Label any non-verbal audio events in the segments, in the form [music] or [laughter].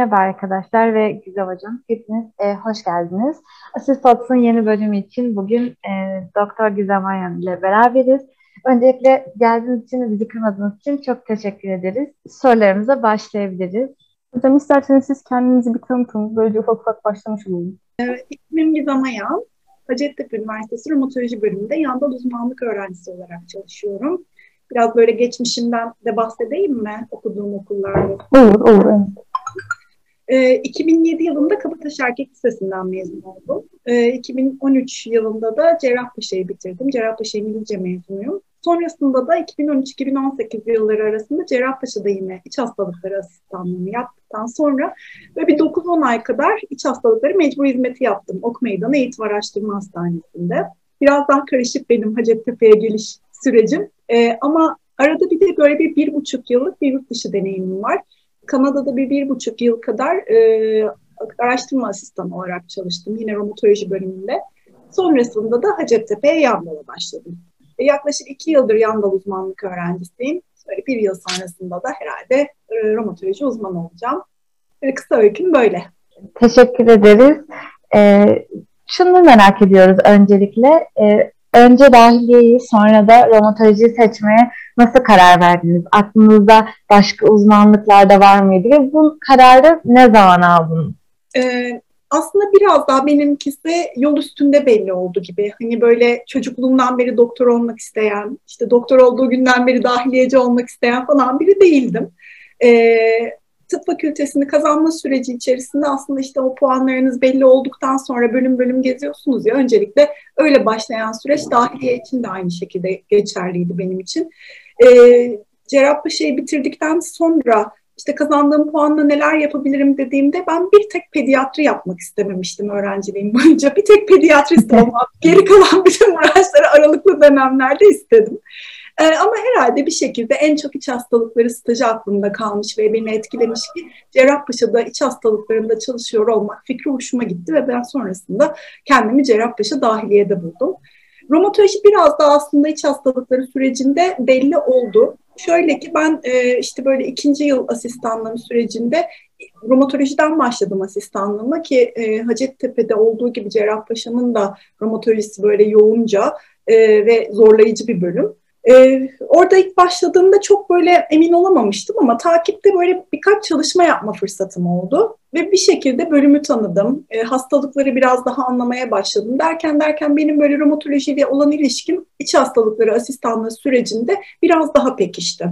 Merhaba arkadaşlar ve Güzel Hocam. Hepiniz e, hoş geldiniz. Asil Talks'ın yeni bölümü için bugün e, Doktor Gizem Ayan ile beraberiz. Öncelikle geldiğiniz için ve bizi kırmadığınız için çok teşekkür ederiz. Sorularımıza başlayabiliriz. Hocam isterseniz siz kendinizi bir tanıtın. Böylece ufak ufak başlamış olalım. Evet, ismim Gizem Ayan. Hacettepe Üniversitesi Romatoloji bölümünde yandal uzmanlık öğrencisi olarak çalışıyorum. Biraz böyle geçmişimden de bahsedeyim mi okuduğum okullarda? Olur, olur. Evet. E, ee, 2007 yılında Kabataş Erkek Lisesi'nden mezun oldum. E, ee, 2013 yılında da Cerrahpaşa'yı bitirdim. Cerrahpaşa İngilizce mezunuyum. Sonrasında da 2013-2018 yılları arasında Cerrahpaşa'da yine iç hastalıkları asistanlığını yaptıktan sonra böyle bir 9-10 ay kadar iç hastalıkları mecbur hizmeti yaptım. Ok Meydanı Eğitim Araştırma Hastanesi'nde. Biraz daha karışık benim Hacettepe'ye geliş sürecim. Ee, ama arada bir de böyle bir bir buçuk yıllık bir yurt dışı deneyimim var. Kanada'da bir bir buçuk yıl kadar e, araştırma asistanı olarak çalıştım. Yine romatoloji bölümünde. Sonrasında da Hacettepe'ye Yandal'a başladım. E, yaklaşık iki yıldır Yandal uzmanlık öğrencisiyim. Böyle bir yıl sonrasında da herhalde e, romatoloji uzmanı olacağım. E, kısa öyküm böyle. Teşekkür ederiz. Ee, şunu merak ediyoruz öncelikle. Ee, önce dahiliyeyi sonra da romatolojiyi seçmeye nasıl karar verdiniz? Aklınızda başka uzmanlıklar da var mıydı ve bu kararı ne zaman aldınız? Ee, aslında biraz daha benimkisi yol üstünde belli oldu gibi. Hani böyle çocukluğumdan beri doktor olmak isteyen, işte doktor olduğu günden beri dahiliyeci olmak isteyen falan biri değildim. Ee, tıp fakültesini kazanma süreci içerisinde aslında işte o puanlarınız belli olduktan sonra bölüm bölüm geziyorsunuz ya öncelikle öyle başlayan süreç dahiliye için de aynı şekilde geçerliydi benim için. Ee, Cerrahpaşa'yı bitirdikten sonra işte kazandığım puanla neler yapabilirim dediğimde ben bir tek pediatri yapmak istememiştim öğrenciliğim boyunca. Bir tek pediatrist [laughs] olmak, geri kalan bütün branşları aralıklı dönemlerde istedim. Ee, ama herhalde bir şekilde en çok iç hastalıkları stajı aklımda kalmış ve beni etkilemiş ki Cerrahpaşa'da iç hastalıklarında çalışıyor olmak fikri hoşuma gitti ve ben sonrasında kendimi Cerrahpaşa dahiliyede buldum. Romatoloji biraz da aslında iç hastalıkları sürecinde belli oldu. Şöyle ki ben e, işte böyle ikinci yıl asistanlığım sürecinde romatolojiden başladım asistanlığıma ki e, Hacettepe'de olduğu gibi Cerrahpaşa'nın da romatolojisi böyle yoğunca e, ve zorlayıcı bir bölüm. Ee, orada ilk başladığımda çok böyle emin olamamıştım ama takipte böyle birkaç çalışma yapma fırsatım oldu. Ve bir şekilde bölümü tanıdım. E, hastalıkları biraz daha anlamaya başladım. Derken derken benim böyle romatolojiyle olan ilişkim iç hastalıkları asistanlığı sürecinde biraz daha pekişti.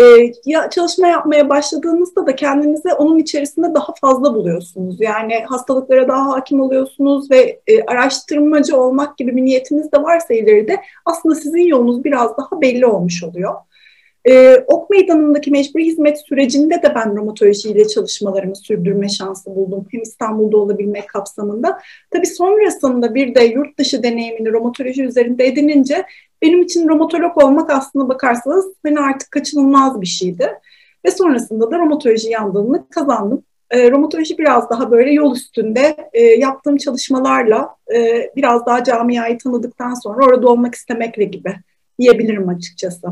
E, ya çalışma yapmaya başladığınızda da kendinizi onun içerisinde daha fazla buluyorsunuz. Yani hastalıklara daha hakim oluyorsunuz ve e, araştırmacı olmak gibi bir niyetiniz de varsa ileride aslında sizin yolunuz biraz daha belli olmuş oluyor. E, ok Meydanı'ndaki mecburi hizmet sürecinde de ben romatolojiyle çalışmalarımı sürdürme şansı buldum. Hem İstanbul'da olabilmek kapsamında. Tabii sonrasında bir de yurt dışı deneyimini romatoloji üzerinde edinince benim için romatolog olmak aslında bakarsanız hani artık kaçınılmaz bir şeydi. Ve sonrasında da romatoloji yandığını kazandım. E, romatoloji biraz daha böyle yol üstünde e, yaptığım çalışmalarla e, biraz daha camiayı tanıdıktan sonra orada olmak istemekle gibi diyebilirim açıkçası.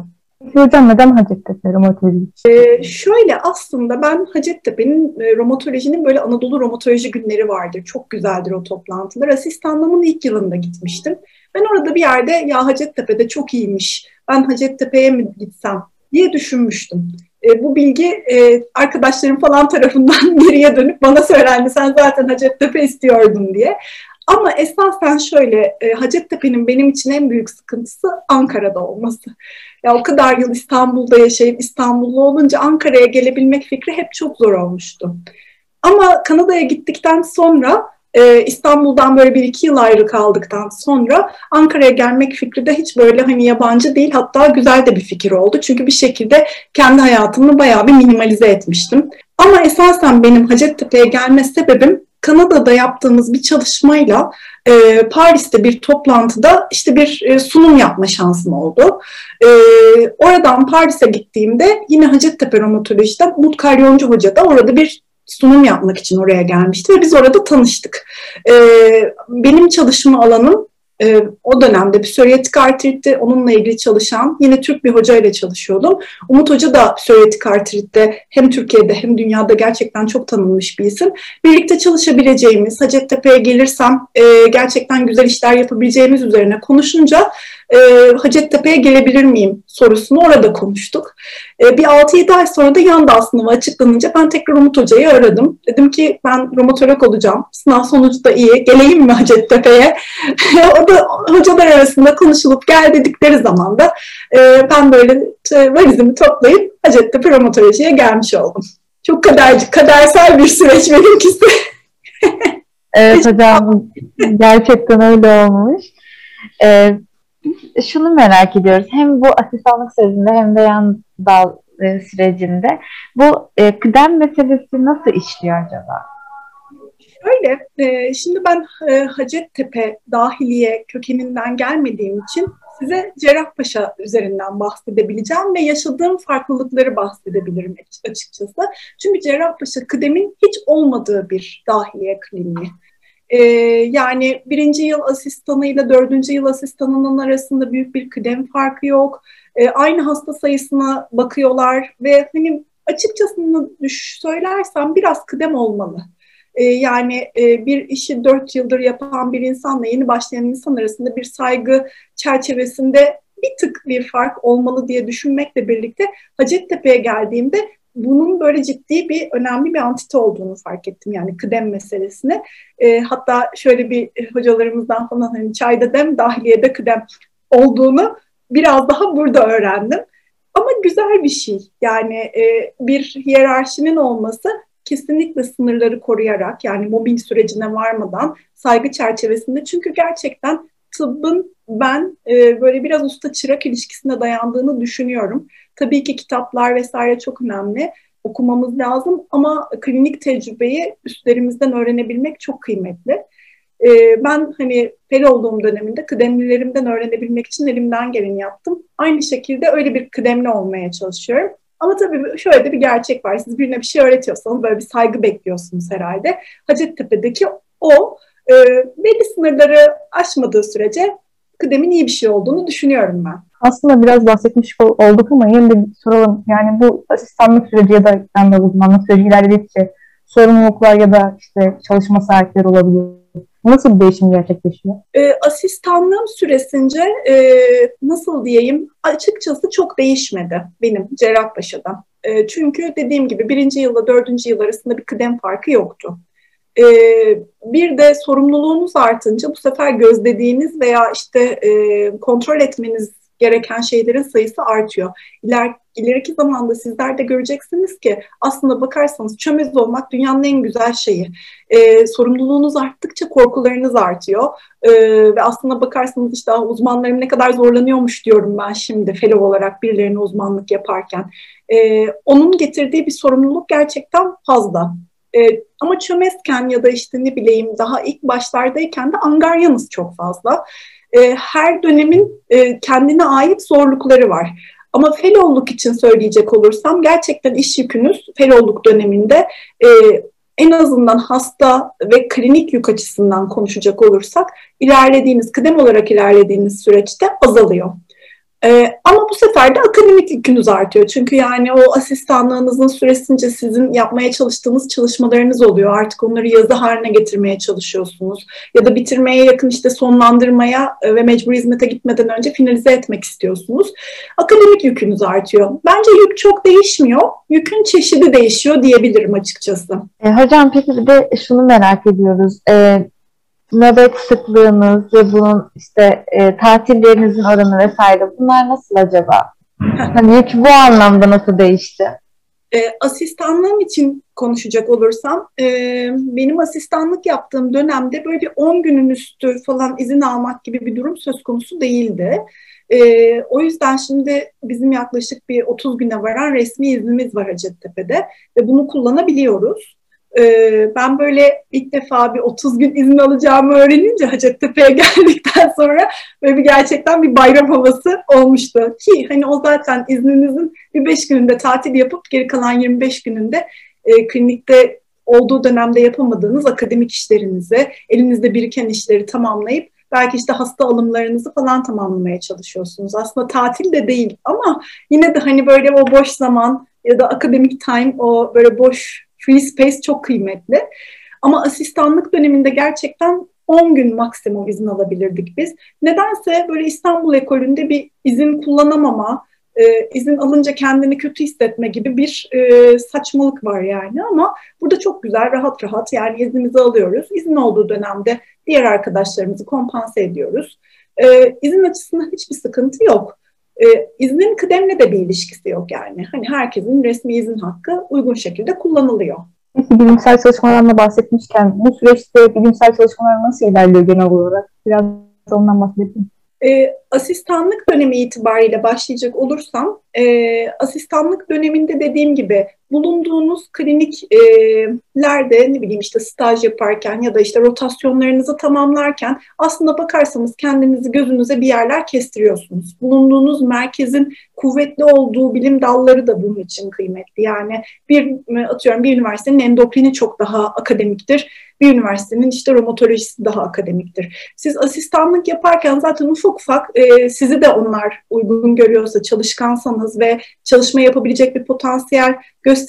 Hocam neden Hacettepe romatoloji? Ee, şöyle aslında ben Hacettepe'nin e, romatolojinin böyle Anadolu romatoloji günleri vardır. Çok güzeldir o toplantılar. Asistanlığımın ilk yılında gitmiştim. Ben orada bir yerde ya Hacettepe'de çok iyiymiş. Ben Hacettepe'ye mi gitsem diye düşünmüştüm. E, bu bilgi e, arkadaşlarım falan tarafından [laughs] geriye dönüp bana söylendi. Sen zaten Hacettepe istiyordun diye. Ama esasen şöyle, e, Hacettepe'nin benim için en büyük sıkıntısı Ankara'da olması. Ya o kadar yıl İstanbul'da yaşayıp İstanbullu olunca Ankara'ya gelebilmek fikri hep çok zor olmuştu. Ama Kanada'ya gittikten sonra e, İstanbul'dan böyle bir iki yıl ayrı kaldıktan sonra Ankara'ya gelmek fikri de hiç böyle hani yabancı değil hatta güzel de bir fikir oldu. Çünkü bir şekilde kendi hayatımı bayağı bir minimalize etmiştim. Ama esasen benim Hacettepe'ye gelme sebebim Kanada'da yaptığımız bir çalışmayla e, Paris'te bir toplantıda işte bir e, sunum yapma şansım oldu. E, oradan Paris'e gittiğimde yine Hacettepe Romatoloji'den Umut Karyoncu Hoca da orada bir sunum yapmak için oraya gelmişti ve biz orada tanıştık. E, benim çalışma alanım e, o dönemde psoriyatik artritti, onunla ilgili çalışan yine Türk bir hoca ile çalışıyordum. Umut Hoca da psoriyatik artritte hem Türkiye'de hem dünyada gerçekten çok tanınmış bir isim. Birlikte çalışabileceğimiz, Hacettepe'ye gelirsem e, gerçekten güzel işler yapabileceğimiz üzerine konuşunca e, Hacettepe'ye gelebilir miyim sorusunu orada konuştuk. E, bir 6-7 ay sonra da yan dal sınavı açıklanınca ben tekrar Umut Hoca'yı aradım. Dedim ki ben romatolog olacağım. Sınav sonucu da iyi. Geleyim mi Hacettepe'ye? [laughs] o da hocalar arasında konuşulup gel dedikleri zaman da e, ben böyle valizimi toplayıp Hacettepe romatolojiye gelmiş oldum. Çok kader, kadersel bir süreç benimkisi. evet [laughs] hocam gerçekten öyle olmuş. Ee, şunu merak ediyoruz. Hem bu asistanlık sürecinde hem de yan dal e, sürecinde bu e, kıdem meselesi nasıl işliyor acaba? Şöyle, e, şimdi ben e, Hacettepe dahiliye kökeninden gelmediğim için size Cerrahpaşa üzerinden bahsedebileceğim ve yaşadığım farklılıkları bahsedebilirim açıkçası. Çünkü Cerrahpaşa kıdemin hiç olmadığı bir dahiliye kliniği. Ee, yani birinci yıl asistanıyla dördüncü yıl asistanının arasında büyük bir kıdem farkı yok. Ee, aynı hasta sayısına bakıyorlar ve hani açıkçası söylersem biraz kıdem olmalı. Ee, yani e, bir işi dört yıldır yapan bir insanla yeni başlayan insan arasında bir saygı çerçevesinde bir tık bir fark olmalı diye düşünmekle birlikte Hacettepe'ye geldiğimde bunun böyle ciddi bir önemli bir antite olduğunu fark ettim yani kıdem meselesine. E, hatta şöyle bir hocalarımızdan falan hani çayda dem, dahiliyede kıdem olduğunu biraz daha burada öğrendim. Ama güzel bir şey. Yani e, bir hiyerarşinin olması kesinlikle sınırları koruyarak yani mobbing sürecine varmadan saygı çerçevesinde çünkü gerçekten tıbbın ben e, böyle biraz usta çırak ilişkisine dayandığını düşünüyorum. Tabii ki kitaplar vesaire çok önemli. Okumamız lazım ama klinik tecrübeyi üstlerimizden öğrenebilmek çok kıymetli. E, ben hani fel olduğum döneminde kıdemlilerimden öğrenebilmek için elimden geleni yaptım. Aynı şekilde öyle bir kıdemli olmaya çalışıyorum. Ama tabii şöyle de bir gerçek var. Siz birine bir şey öğretiyorsanız böyle bir saygı bekliyorsunuz herhalde. Hacettepe'deki o e, belli sınırları aşmadığı sürece kıdemin iyi bir şey olduğunu düşünüyorum ben. Aslında biraz bahsetmiş olduk ama yine de soralım. Yani bu asistanlık süreci ya da kendi uzmanlık süreci ilerledikçe sorumluluklar ya da işte çalışma saatleri olabilir. Nasıl bir değişim gerçekleşiyor? E, asistanlığım süresince e, nasıl diyeyim açıkçası çok değişmedi benim Cerrahpaşa'da. E, çünkü dediğim gibi birinci yılla dördüncü yıl arasında bir kıdem farkı yoktu. E, bir de sorumluluğunuz artınca bu sefer gözlediğiniz veya işte e, kontrol etmeniz gereken şeylerin sayısı artıyor. İler, ileriki zamanda sizler de göreceksiniz ki aslında bakarsanız çömez olmak dünyanın en güzel şeyi. Ee, sorumluluğunuz arttıkça korkularınız artıyor. Ee, ve aslında bakarsanız işte uzmanlarım ne kadar zorlanıyormuş diyorum ben şimdi fellow olarak birilerine uzmanlık yaparken. Ee, onun getirdiği bir sorumluluk gerçekten fazla. E, ama çömezken ya da işte ne bileyim daha ilk başlardayken de angaryanız çok fazla. E, her dönemin e, kendine ait zorlukları var. Ama felolluk için söyleyecek olursam gerçekten iş yükünüz felolluk döneminde e, en azından hasta ve klinik yük açısından konuşacak olursak ilerlediğiniz, kıdem olarak ilerlediğiniz süreçte azalıyor. Ee, ama bu sefer de akademik yükünüz artıyor. Çünkü yani o asistanlığınızın süresince sizin yapmaya çalıştığınız çalışmalarınız oluyor. Artık onları yazı haline getirmeye çalışıyorsunuz. Ya da bitirmeye yakın işte sonlandırmaya e, ve mecbur hizmete gitmeden önce finalize etmek istiyorsunuz. Akademik yükünüz artıyor. Bence yük çok değişmiyor. Yükün çeşidi değişiyor diyebilirim açıkçası. E, hocam peki bir de şunu merak ediyoruz. E, nöbet sıklığınız ve bunun işte e, tatillerinizin oranı vesaire bunlar nasıl acaba? [laughs] hani yük bu anlamda nasıl değişti? E, asistanlığım için konuşacak olursam, e, benim asistanlık yaptığım dönemde böyle bir 10 günün üstü falan izin almak gibi bir durum söz konusu değildi. E, o yüzden şimdi bizim yaklaşık bir 30 güne varan resmi iznimiz var Hacettepe'de ve bunu kullanabiliyoruz. Ee, ben böyle ilk defa bir 30 gün izin alacağımı öğrenince Hacettepe'ye [laughs] geldikten sonra böyle bir gerçekten bir bayram havası olmuştu. Ki hani o zaten izninizin bir 5 gününde tatil yapıp geri kalan 25 gününde e, klinikte olduğu dönemde yapamadığınız akademik işlerinizi, elinizde biriken işleri tamamlayıp Belki işte hasta alımlarınızı falan tamamlamaya çalışıyorsunuz. Aslında tatil de değil ama yine de hani böyle o boş zaman ya da akademik time o böyle boş free space çok kıymetli. Ama asistanlık döneminde gerçekten 10 gün maksimum izin alabilirdik biz. Nedense böyle İstanbul ekolünde bir izin kullanamama, e, izin alınca kendini kötü hissetme gibi bir e, saçmalık var yani ama burada çok güzel rahat rahat yani iznimizi alıyoruz. İzin olduğu dönemde diğer arkadaşlarımızı kompanse ediyoruz. E, izin açısından hiçbir sıkıntı yok. E, iznin kıdemle de bir ilişkisi yok yani. Hani herkesin resmi izin hakkı uygun şekilde kullanılıyor. Peki bilimsel çalışmalarına bahsetmişken bu süreçte bilimsel çalışmalar nasıl ilerliyor genel olarak? Biraz ondan bahsedeyim. E, asistanlık dönemi itibariyle başlayacak olursam, e, asistanlık döneminde dediğim gibi bulunduğunuz kliniklerde ne bileyim işte staj yaparken ya da işte rotasyonlarınızı tamamlarken aslında bakarsanız kendinizi gözünüze bir yerler kestiriyorsunuz. Bulunduğunuz merkezin kuvvetli olduğu bilim dalları da bunun için kıymetli. Yani bir atıyorum bir üniversitenin endokrini çok daha akademiktir. Bir üniversitenin işte romatolojisi daha akademiktir. Siz asistanlık yaparken zaten ufak ufak e, sizi de onlar uygun görüyorsa, çalışkansanız ve çalışma yapabilecek bir potansiyel gösteriyorsanız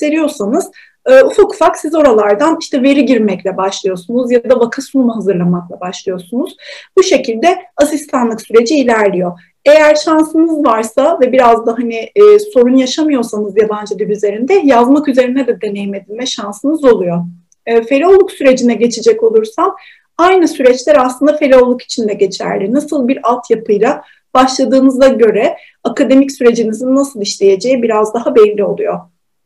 e, ufak ufak siz oralardan işte veri girmekle başlıyorsunuz ya da vaka sunumu hazırlamakla başlıyorsunuz. Bu şekilde asistanlık süreci ilerliyor. Eğer şansınız varsa ve biraz da hani e, sorun yaşamıyorsanız yabancı dil üzerinde yazmak üzerine de deneyim edinme şansınız oluyor. E, fellow sürecine geçecek olursam aynı süreçler aslında fellowluk için de geçerli. Nasıl bir altyapıyla başladığınıza göre akademik sürecinizin nasıl işleyeceği biraz daha belli oluyor.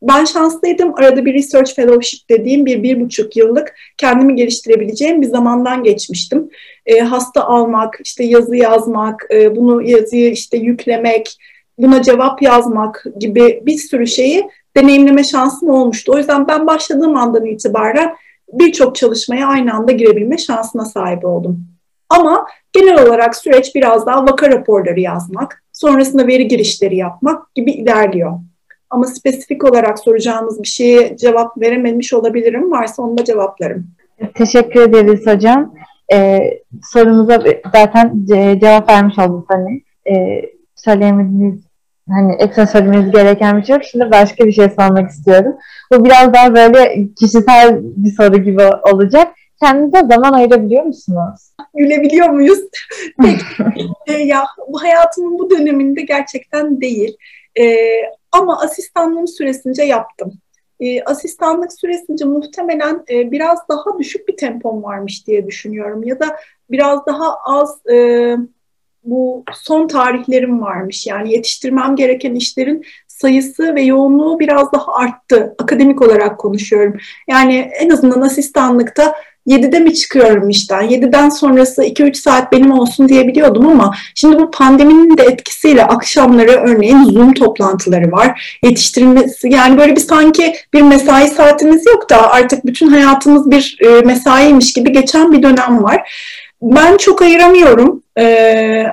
Ben şanslıydım. Arada bir research fellowship dediğim bir, bir buçuk yıllık kendimi geliştirebileceğim bir zamandan geçmiştim. E, hasta almak, işte yazı yazmak, e, bunu yazıyı işte yüklemek, buna cevap yazmak gibi bir sürü şeyi deneyimleme şansım olmuştu. O yüzden ben başladığım andan itibaren birçok çalışmaya aynı anda girebilme şansına sahip oldum. Ama genel olarak süreç biraz daha vaka raporları yazmak, sonrasında veri girişleri yapmak gibi ilerliyor. Ama spesifik olarak soracağımız bir şeye cevap verememiş olabilirim. Varsa onu da cevaplarım. Teşekkür ederiz hocam. Ee, sorumuza zaten cevap vermiş oldunuz hani. Ee, söyleyemediğiniz hani ekstra söylemeniz gereken bir şey yok. Şimdi başka bir şey sormak istiyorum. Bu biraz daha böyle kişisel bir soru gibi olacak. Kendinize zaman ayırabiliyor musunuz? Gülebiliyor muyuz? [laughs] Peki. e, ya bu hayatımın bu döneminde gerçekten değil. E, ama asistanlığım süresince yaptım. E, asistanlık süresince muhtemelen e, biraz daha düşük bir tempom varmış diye düşünüyorum. Ya da biraz daha az e, bu son tarihlerim varmış. Yani yetiştirmem gereken işlerin sayısı ve yoğunluğu biraz daha arttı. Akademik olarak konuşuyorum. Yani en azından asistanlıkta 7'de mi çıkıyorum işten? 7'den sonrası 2-3 saat benim olsun diyebiliyordum ama şimdi bu pandeminin de etkisiyle akşamları örneğin Zoom toplantıları var. Yetiştirilmesi yani böyle bir sanki bir mesai saatimiz yok da artık bütün hayatımız bir e, mesaiymiş gibi geçen bir dönem var. Ben çok ayıramıyorum. Ee,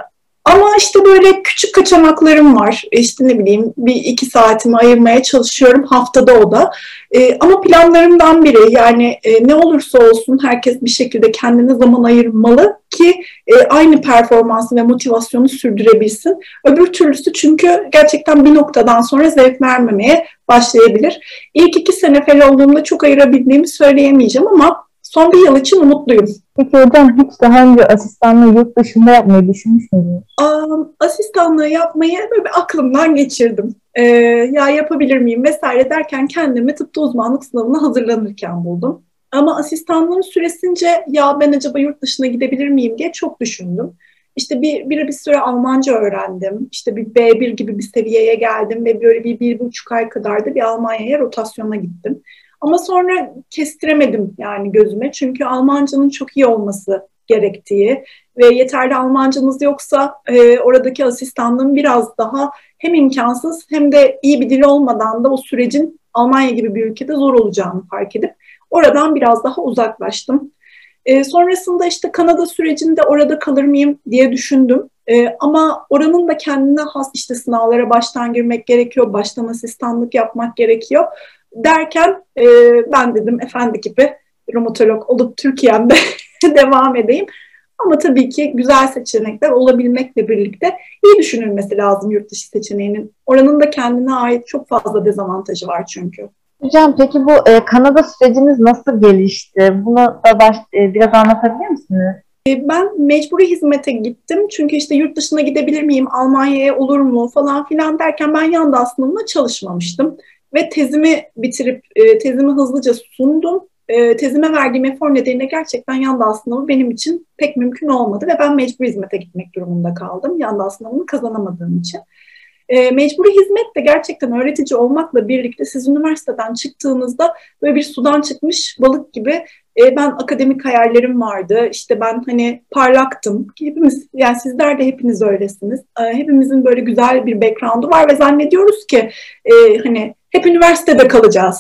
ama işte böyle küçük kaçamaklarım var. İşte ne bileyim bir iki saatimi ayırmaya çalışıyorum haftada o da. E, ama planlarımdan biri yani e, ne olursa olsun herkes bir şekilde kendine zaman ayırmalı ki e, aynı performansı ve motivasyonu sürdürebilsin. Öbür türlüsü çünkü gerçekten bir noktadan sonra zevk vermemeye başlayabilir. İlk iki sene fel olduğumda çok ayırabildiğimi söyleyemeyeceğim ama son bir yıl için umutluyum. Peki hocam hiç daha önce asistanlığı yurt dışında yapmayı düşünmüş müydünüz? Um, asistanlığı yapmayı böyle bir aklımdan geçirdim. Ee, ya yapabilir miyim vesaire derken kendimi tıpta uzmanlık sınavına hazırlanırken buldum. Ama asistanlığın süresince ya ben acaba yurt dışına gidebilir miyim diye çok düşündüm. İşte bir, bir, bir süre Almanca öğrendim. İşte bir B1 gibi bir seviyeye geldim ve böyle bir, bir buçuk ay kadar da bir Almanya'ya rotasyona gittim. Ama sonra kestiremedim yani gözüme. Çünkü Almancanın çok iyi olması gerektiği ve yeterli Almancanız yoksa e, oradaki asistanlığın biraz daha hem imkansız hem de iyi bir dil olmadan da o sürecin Almanya gibi bir ülkede zor olacağını fark edip oradan biraz daha uzaklaştım. E, sonrasında işte Kanada sürecinde orada kalır mıyım diye düşündüm. E, ama oranın da kendine has işte sınavlara baştan girmek gerekiyor, baştan asistanlık yapmak gerekiyor derken e, ben dedim efendi gibi romatolog olup Türkiye'mde [laughs] devam edeyim. Ama tabii ki güzel seçenekler olabilmekle birlikte iyi düşünülmesi lazım yurt dışı seçeneğinin. Oranın da kendine ait çok fazla dezavantajı var çünkü. Hocam peki bu e, Kanada süreciniz nasıl gelişti? Bunu da baş, e, biraz anlatabilir misiniz? E, ben mecburi hizmete gittim. Çünkü işte yurt dışına gidebilir miyim, Almanya'ya olur mu falan filan derken ben yanda aslında çalışmamıştım. Ve tezimi bitirip e, tezimi hızlıca sundum. E, tezime verdiğim efor nedeniyle gerçekten yanda sınavı benim için pek mümkün olmadı ve ben mecbur hizmete gitmek durumunda kaldım. Yanda sınavını kazanamadığım için. E, mecburi hizmet de gerçekten öğretici olmakla birlikte siz üniversiteden çıktığınızda böyle bir sudan çıkmış balık gibi e, ben akademik hayallerim vardı. İşte ben hani parlaktım. Hepimiz yani sizler de hepiniz öylesiniz. E, hepimizin böyle güzel bir background'u var ve zannediyoruz ki e, hani hep üniversitede kalacağız.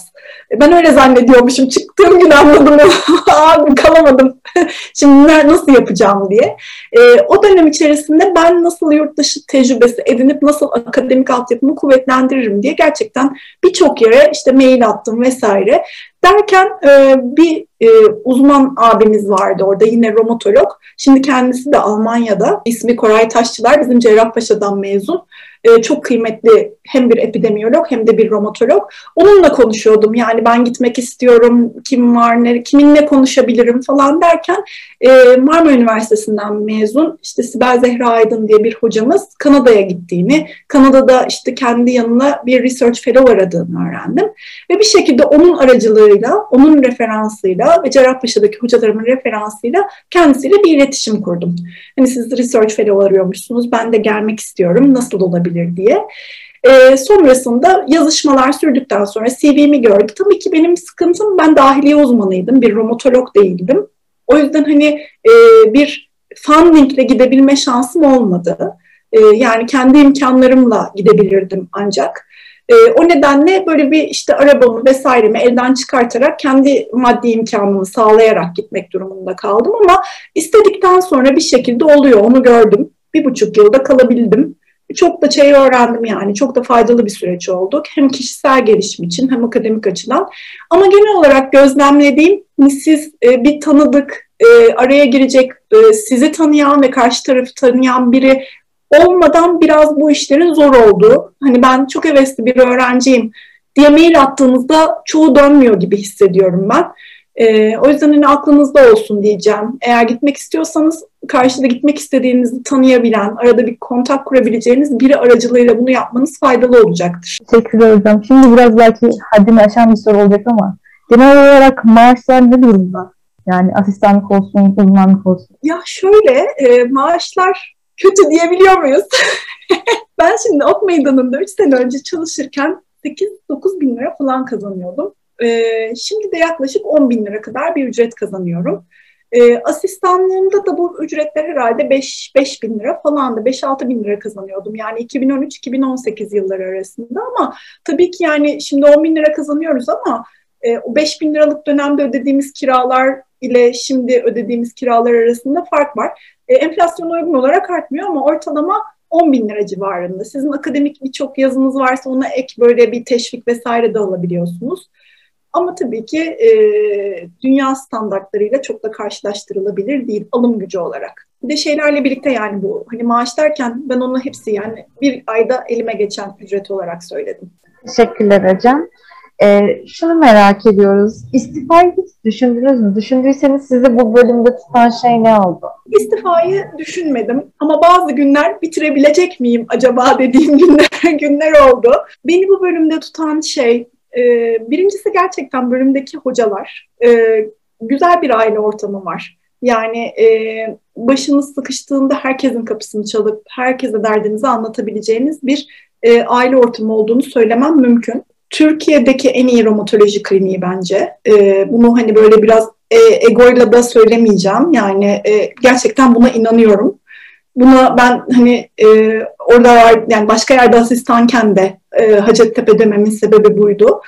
E, ben öyle zannediyormuşum. Çıktığım gün anladım. [laughs] Abi kalamadım. [laughs] Şimdi nasıl yapacağım diye. E, o dönem içerisinde ben nasıl yurt dışı tecrübesi edinip nasıl akademik altyapımı kuvvetlendiririm diye gerçekten birçok yere işte mail attım vesaire. Derken e, bir e, uzman abimiz vardı orada yine romatolog. Şimdi kendisi de Almanya'da. İsmi Koray Taşçılar. Bizim Cerrahpaşa'dan mezun. E, çok kıymetli hem bir epidemiyolog hem de bir romatolog. Onunla konuşuyordum. Yani ben gitmek istiyorum, kim var, ne, kiminle konuşabilirim falan derken e, Marmara Üniversitesi'nden mezun işte Sibel Zehra Aydın diye bir hocamız Kanada'ya gittiğini, Kanada'da işte kendi yanına bir research fellow aradığını öğrendim. Ve bir şekilde onun aracılığıyla, onun referansıyla ve Cerrahpaşa'daki hocalarımın referansıyla kendisiyle bir iletişim kurdum. Hani siz research fellow arıyormuşsunuz, ben de gelmek istiyorum, nasıl olabilir diye. E, sonrasında yazışmalar sürdükten sonra CV'mi gördü. Tabii ki benim sıkıntım ben dahiliye uzmanıydım. Bir romatolog değildim. O yüzden hani e, bir fundingle gidebilme şansım olmadı. E, yani kendi imkanlarımla gidebilirdim ancak. E, o nedenle böyle bir işte arabamı vesairemi elden çıkartarak kendi maddi imkanımı sağlayarak gitmek durumunda kaldım ama istedikten sonra bir şekilde oluyor onu gördüm. Bir buçuk yılda kalabildim. Çok da şey öğrendim yani. Çok da faydalı bir süreç oldu. Hem kişisel gelişim için hem akademik açıdan. Ama genel olarak gözlemlediğim siz e, bir tanıdık, e, araya girecek, e, sizi tanıyan ve karşı tarafı tanıyan biri olmadan biraz bu işlerin zor olduğu. Hani ben çok hevesli bir öğrenciyim diye mail attığınızda çoğu dönmüyor gibi hissediyorum ben. E, o yüzden hani aklınızda olsun diyeceğim. Eğer gitmek istiyorsanız karşıda gitmek istediğinizi tanıyabilen, arada bir kontak kurabileceğiniz biri aracılığıyla bunu yapmanız faydalı olacaktır. Teşekkürler hocam. Şimdi biraz belki haddini aşan bir soru olacak ama genel olarak maaşlar ne durumda? Yani asistanlık olsun, uzmanlık olsun. Ya şöyle, e, maaşlar kötü diyebiliyor muyuz? [laughs] ben şimdi Ok Meydanı'nda 3 sene önce çalışırken 8-9 bin lira falan kazanıyordum. E, şimdi de yaklaşık 10 bin lira kadar bir ücret kazanıyorum. E, asistanlığımda da bu ücretler herhalde 5, 5 bin lira falandı. 5-6 bin lira kazanıyordum. Yani 2013-2018 yılları arasında ama tabii ki yani şimdi 10 bin lira kazanıyoruz ama e, o 5 bin liralık dönemde ödediğimiz kiralar ile şimdi ödediğimiz kiralar arasında fark var. E, enflasyona uygun olarak artmıyor ama ortalama 10 bin lira civarında. Sizin akademik birçok yazınız varsa ona ek böyle bir teşvik vesaire de alabiliyorsunuz. Ama tabii ki e, dünya standartlarıyla çok da karşılaştırılabilir değil alım gücü olarak. Bir de şeylerle birlikte yani bu hani maaş derken ben onu hepsi yani bir ayda elime geçen ücret olarak söyledim. Teşekkürler hocam. Ee, şunu merak ediyoruz. İstifayı hiç düşündünüz mü? Düşündüyseniz sizi bu bölümde tutan şey ne oldu? İstifayı düşünmedim ama bazı günler bitirebilecek miyim acaba dediğim [laughs] günler günler oldu. Beni bu bölümde tutan şey e, birincisi gerçekten bölümdeki hocalar. E, güzel bir aile ortamı var. Yani e, başınız sıkıştığında herkesin kapısını çalıp herkese derdinizi anlatabileceğiniz bir e, aile ortamı olduğunu söylemem mümkün. Türkiye'deki en iyi romatoloji kliniği bence. E, bunu hani böyle biraz e, egoyla da söylemeyeceğim. Yani e, gerçekten buna inanıyorum. Buna ben hani e, orada var yani başka yerde asistanken de e, Hacettepe dememin sebebi buydu.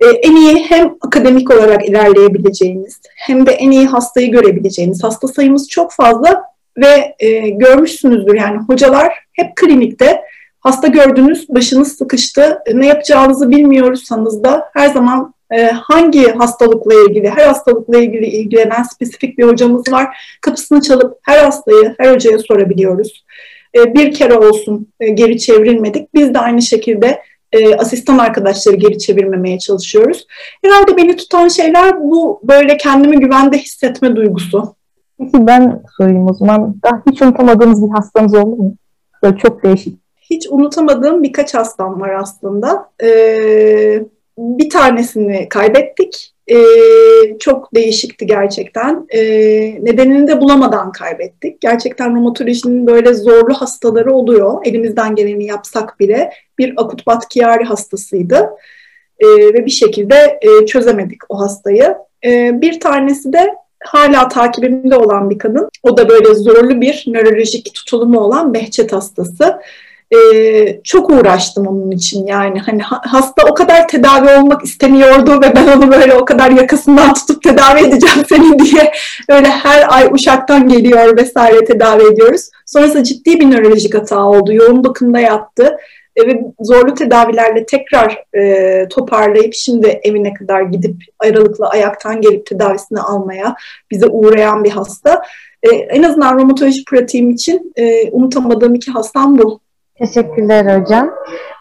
E, en iyi hem akademik olarak ilerleyebileceğiniz hem de en iyi hastayı görebileceğiniz. Hasta sayımız çok fazla ve e, görmüşsünüzdür yani hocalar hep klinikte hasta gördünüz, başınız sıkıştı, ne yapacağınızı bilmiyorsanız da her zaman e, hangi hastalıkla ilgili, her hastalıkla ilgili ilgilenen spesifik bir hocamız var. Kapısını çalıp her hastayı, her hocaya sorabiliyoruz. E, bir kere olsun e, geri çevrilmedik. Biz de aynı şekilde asistan arkadaşları geri çevirmemeye çalışıyoruz. Herhalde beni tutan şeyler bu böyle kendimi güvende hissetme duygusu. Peki ben sorayım o zaman. Daha hiç unutamadığınız bir hastanız oldu mu? Böyle çok değişik. Hiç unutamadığım birkaç hastam var aslında. Ee, bir tanesini kaybettik. Ee, çok değişikti gerçekten. Ee, nedenini de bulamadan kaybettik. Gerçekten romatolojinin böyle zorlu hastaları oluyor. Elimizden geleni yapsak bile bir akut batkiyari hastasıydı. Ee, ve bir şekilde e, çözemedik o hastayı. Ee, bir tanesi de hala takibimde olan bir kadın. O da böyle zorlu bir nörolojik tutulumu olan Behçet hastası. Ee, çok uğraştım onun için yani hani hasta o kadar tedavi olmak istemiyordu ve ben onu böyle o kadar yakasından tutup tedavi edeceğim [laughs] seni diye öyle her ay Uşak'tan geliyor vesaire tedavi ediyoruz. Sonrasında ciddi bir nörolojik hata oldu. Yoğun bakımda yattı ve zorlu tedavilerle tekrar e, toparlayıp şimdi evine kadar gidip aralıklı ayaktan gelip tedavisini almaya bize uğrayan bir hasta. E, en azından romatoloji pratiğim için e, unutamadığım iki hastam bu. Teşekkürler hocam.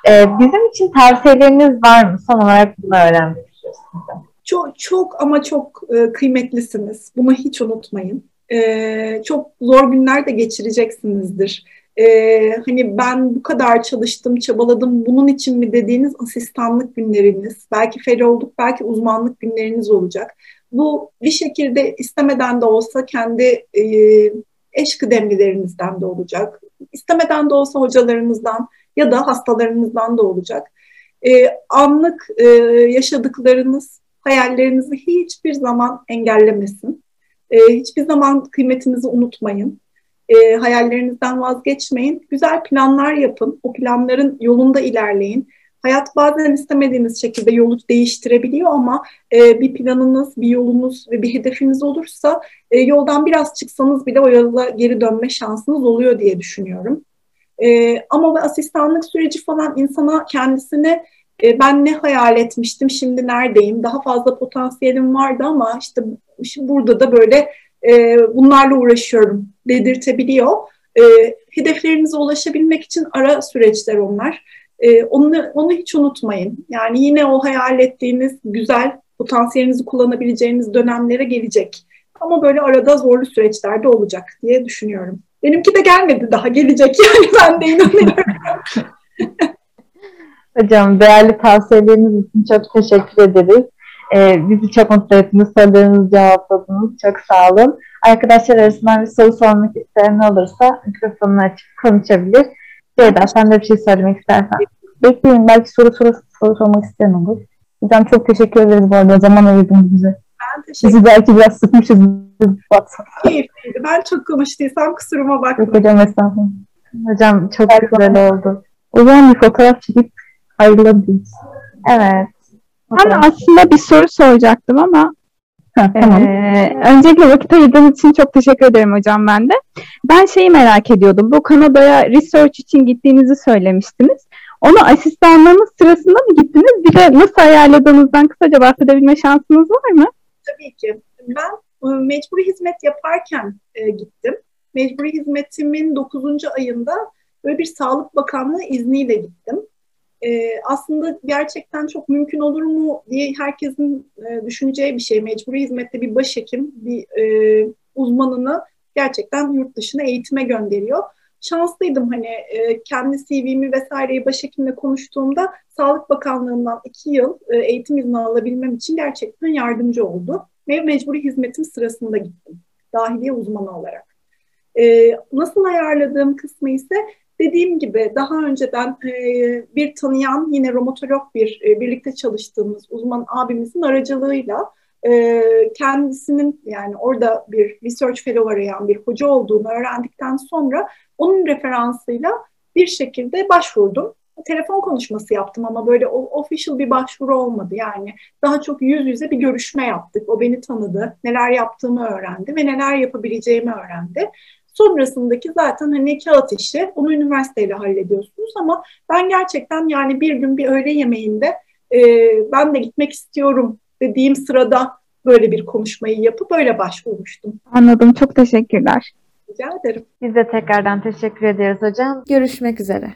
Ee, bizim için tavsiyeleriniz var mı? Son olarak bunu öğrenmek istiyoruz. Çok, çok ama çok e, kıymetlisiniz. Bunu hiç unutmayın. E, çok zor günler de geçireceksinizdir e, hani ben bu kadar çalıştım, çabaladım bunun için mi dediğiniz asistanlık günleriniz, belki felolluk, belki uzmanlık günleriniz olacak. Bu bir şekilde istemeden de olsa kendi e, eş kıdemlilerinizden de olacak. İstemeden de olsa hocalarınızdan ya da hastalarınızdan da olacak. E, anlık e, yaşadıklarınız hayallerinizi hiçbir zaman engellemesin. E, hiçbir zaman kıymetinizi unutmayın e, hayallerinizden vazgeçmeyin. Güzel planlar yapın. O planların yolunda ilerleyin. Hayat bazen istemediğiniz şekilde yolu değiştirebiliyor ama e, bir planınız, bir yolunuz ve bir hedefiniz olursa e, yoldan biraz çıksanız bile o yola geri dönme şansınız oluyor diye düşünüyorum. E, ama asistanlık süreci falan insana kendisine e, ben ne hayal etmiştim, şimdi neredeyim, daha fazla potansiyelim vardı ama işte burada da böyle e, bunlarla uğraşıyorum dedirtebiliyor. E, hedeflerinize ulaşabilmek için ara süreçler onlar. E, onu, onu hiç unutmayın. Yani yine o hayal ettiğiniz güzel potansiyelinizi kullanabileceğiniz dönemlere gelecek. Ama böyle arada zorlu süreçlerde olacak diye düşünüyorum. Benimki de gelmedi daha gelecek [laughs] yani ben de inanıyorum. [laughs] Hocam değerli tavsiyeleriniz için çok teşekkür ederiz. Ee, bizi çok mutlu ettiniz. Sorularınızı cevapladınız. Çok sağ olun. Arkadaşlar arasından bir soru sormak isteyen olursa mikrofonunu açıp konuşabilir. Ceyda sen de bir şey söylemek istersen. Bekleyin belki soru, soru, soru sormak isteyen olur. Hocam çok teşekkür ederiz bu arada. Zaman ayırdınız bize. Ben teşekkür Bizi belki biraz sıkmışız. Keyifliydi. Ben çok konuştuysam kusuruma bakmayın. Yok hocam estağfurullah. Hocam çok Her güzel oldu. O zaman bir fotoğraf çekip ayrılabiliriz. Evet. Ben aslında bir soru soracaktım ama Ha, tamam. Ee, öncelikle vakit ayırdığınız için çok teşekkür ederim hocam ben de. Ben şeyi merak ediyordum. Bu Kanada'ya research için gittiğinizi söylemiştiniz. Onu asistanlığınız sırasında mı gittiniz? Bir de nasıl ayarladığınızdan kısaca bahsedebilme şansınız var mı? Tabii ki. Ben e, mecburi hizmet yaparken e, gittim. Mecburi hizmetimin 9. ayında böyle bir Sağlık Bakanlığı izniyle gittim e, aslında gerçekten çok mümkün olur mu diye herkesin e, düşüneceği bir şey. Mecburi hizmette bir başhekim, bir e, uzmanını gerçekten yurt dışına eğitime gönderiyor. Şanslıydım hani e, kendi CV'mi vesaireyi başhekimle konuştuğumda Sağlık Bakanlığı'ndan iki yıl e, eğitim izni alabilmem için gerçekten yardımcı oldu. Ve mecburi hizmetim sırasında gittim. Dahiliye uzmanı olarak. E, nasıl ayarladığım kısmı ise Dediğim gibi daha önceden e, bir tanıyan yine romatolog bir e, birlikte çalıştığımız uzman abimizin aracılığıyla e, kendisinin yani orada bir research fellow arayan bir hoca olduğunu öğrendikten sonra onun referansıyla bir şekilde başvurdum. Telefon konuşması yaptım ama böyle official bir başvuru olmadı. Yani daha çok yüz yüze bir görüşme yaptık. O beni tanıdı, neler yaptığımı öğrendi ve neler yapabileceğimi öğrendi. Sonrasındaki zaten hani kağıt işi onu üniversiteyle hallediyorsunuz ama ben gerçekten yani bir gün bir öğle yemeğinde e, ben de gitmek istiyorum dediğim sırada böyle bir konuşmayı yapıp öyle başvurmuştum. Anladım. Çok teşekkürler. Rica ederim. Biz de tekrardan teşekkür ediyoruz hocam. Görüşmek üzere.